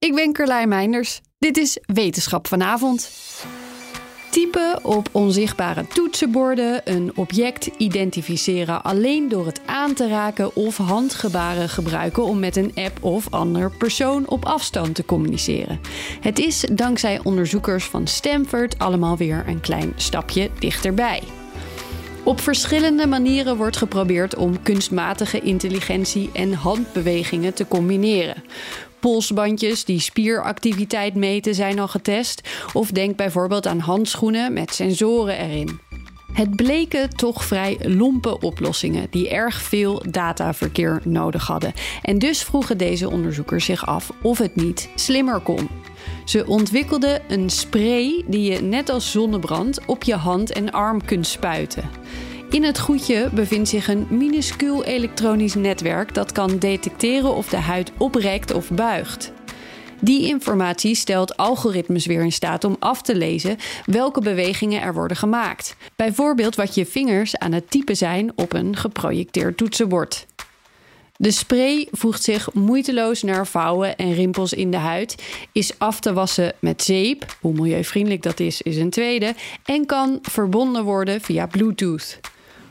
Ik ben Carlijn Meinders. Dit is Wetenschap vanavond. Typen op onzichtbare toetsenborden, een object identificeren alleen door het aan te raken of handgebaren gebruiken om met een app of ander persoon op afstand te communiceren. Het is dankzij onderzoekers van Stanford allemaal weer een klein stapje dichterbij. Op verschillende manieren wordt geprobeerd om kunstmatige intelligentie en handbewegingen te combineren. Polsbandjes die spieractiviteit meten zijn al getest. Of denk bijvoorbeeld aan handschoenen met sensoren erin. Het bleken toch vrij lompe oplossingen die erg veel dataverkeer nodig hadden. En dus vroegen deze onderzoekers zich af of het niet slimmer kon. Ze ontwikkelden een spray die je net als zonnebrand op je hand en arm kunt spuiten. In het goedje bevindt zich een minuscuul elektronisch netwerk dat kan detecteren of de huid oprekt of buigt. Die informatie stelt algoritmes weer in staat om af te lezen welke bewegingen er worden gemaakt. Bijvoorbeeld wat je vingers aan het typen zijn op een geprojecteerd toetsenbord. De spray voegt zich moeiteloos naar vouwen en rimpels in de huid, is af te wassen met zeep, hoe milieuvriendelijk dat is, is een tweede, en kan verbonden worden via Bluetooth.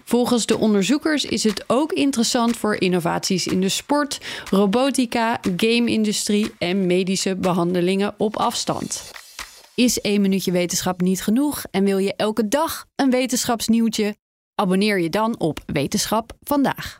Volgens de onderzoekers is het ook interessant voor innovaties in de sport, robotica, game-industrie en medische behandelingen op afstand. Is één minuutje wetenschap niet genoeg en wil je elke dag een wetenschapsnieuwtje? Abonneer je dan op Wetenschap vandaag.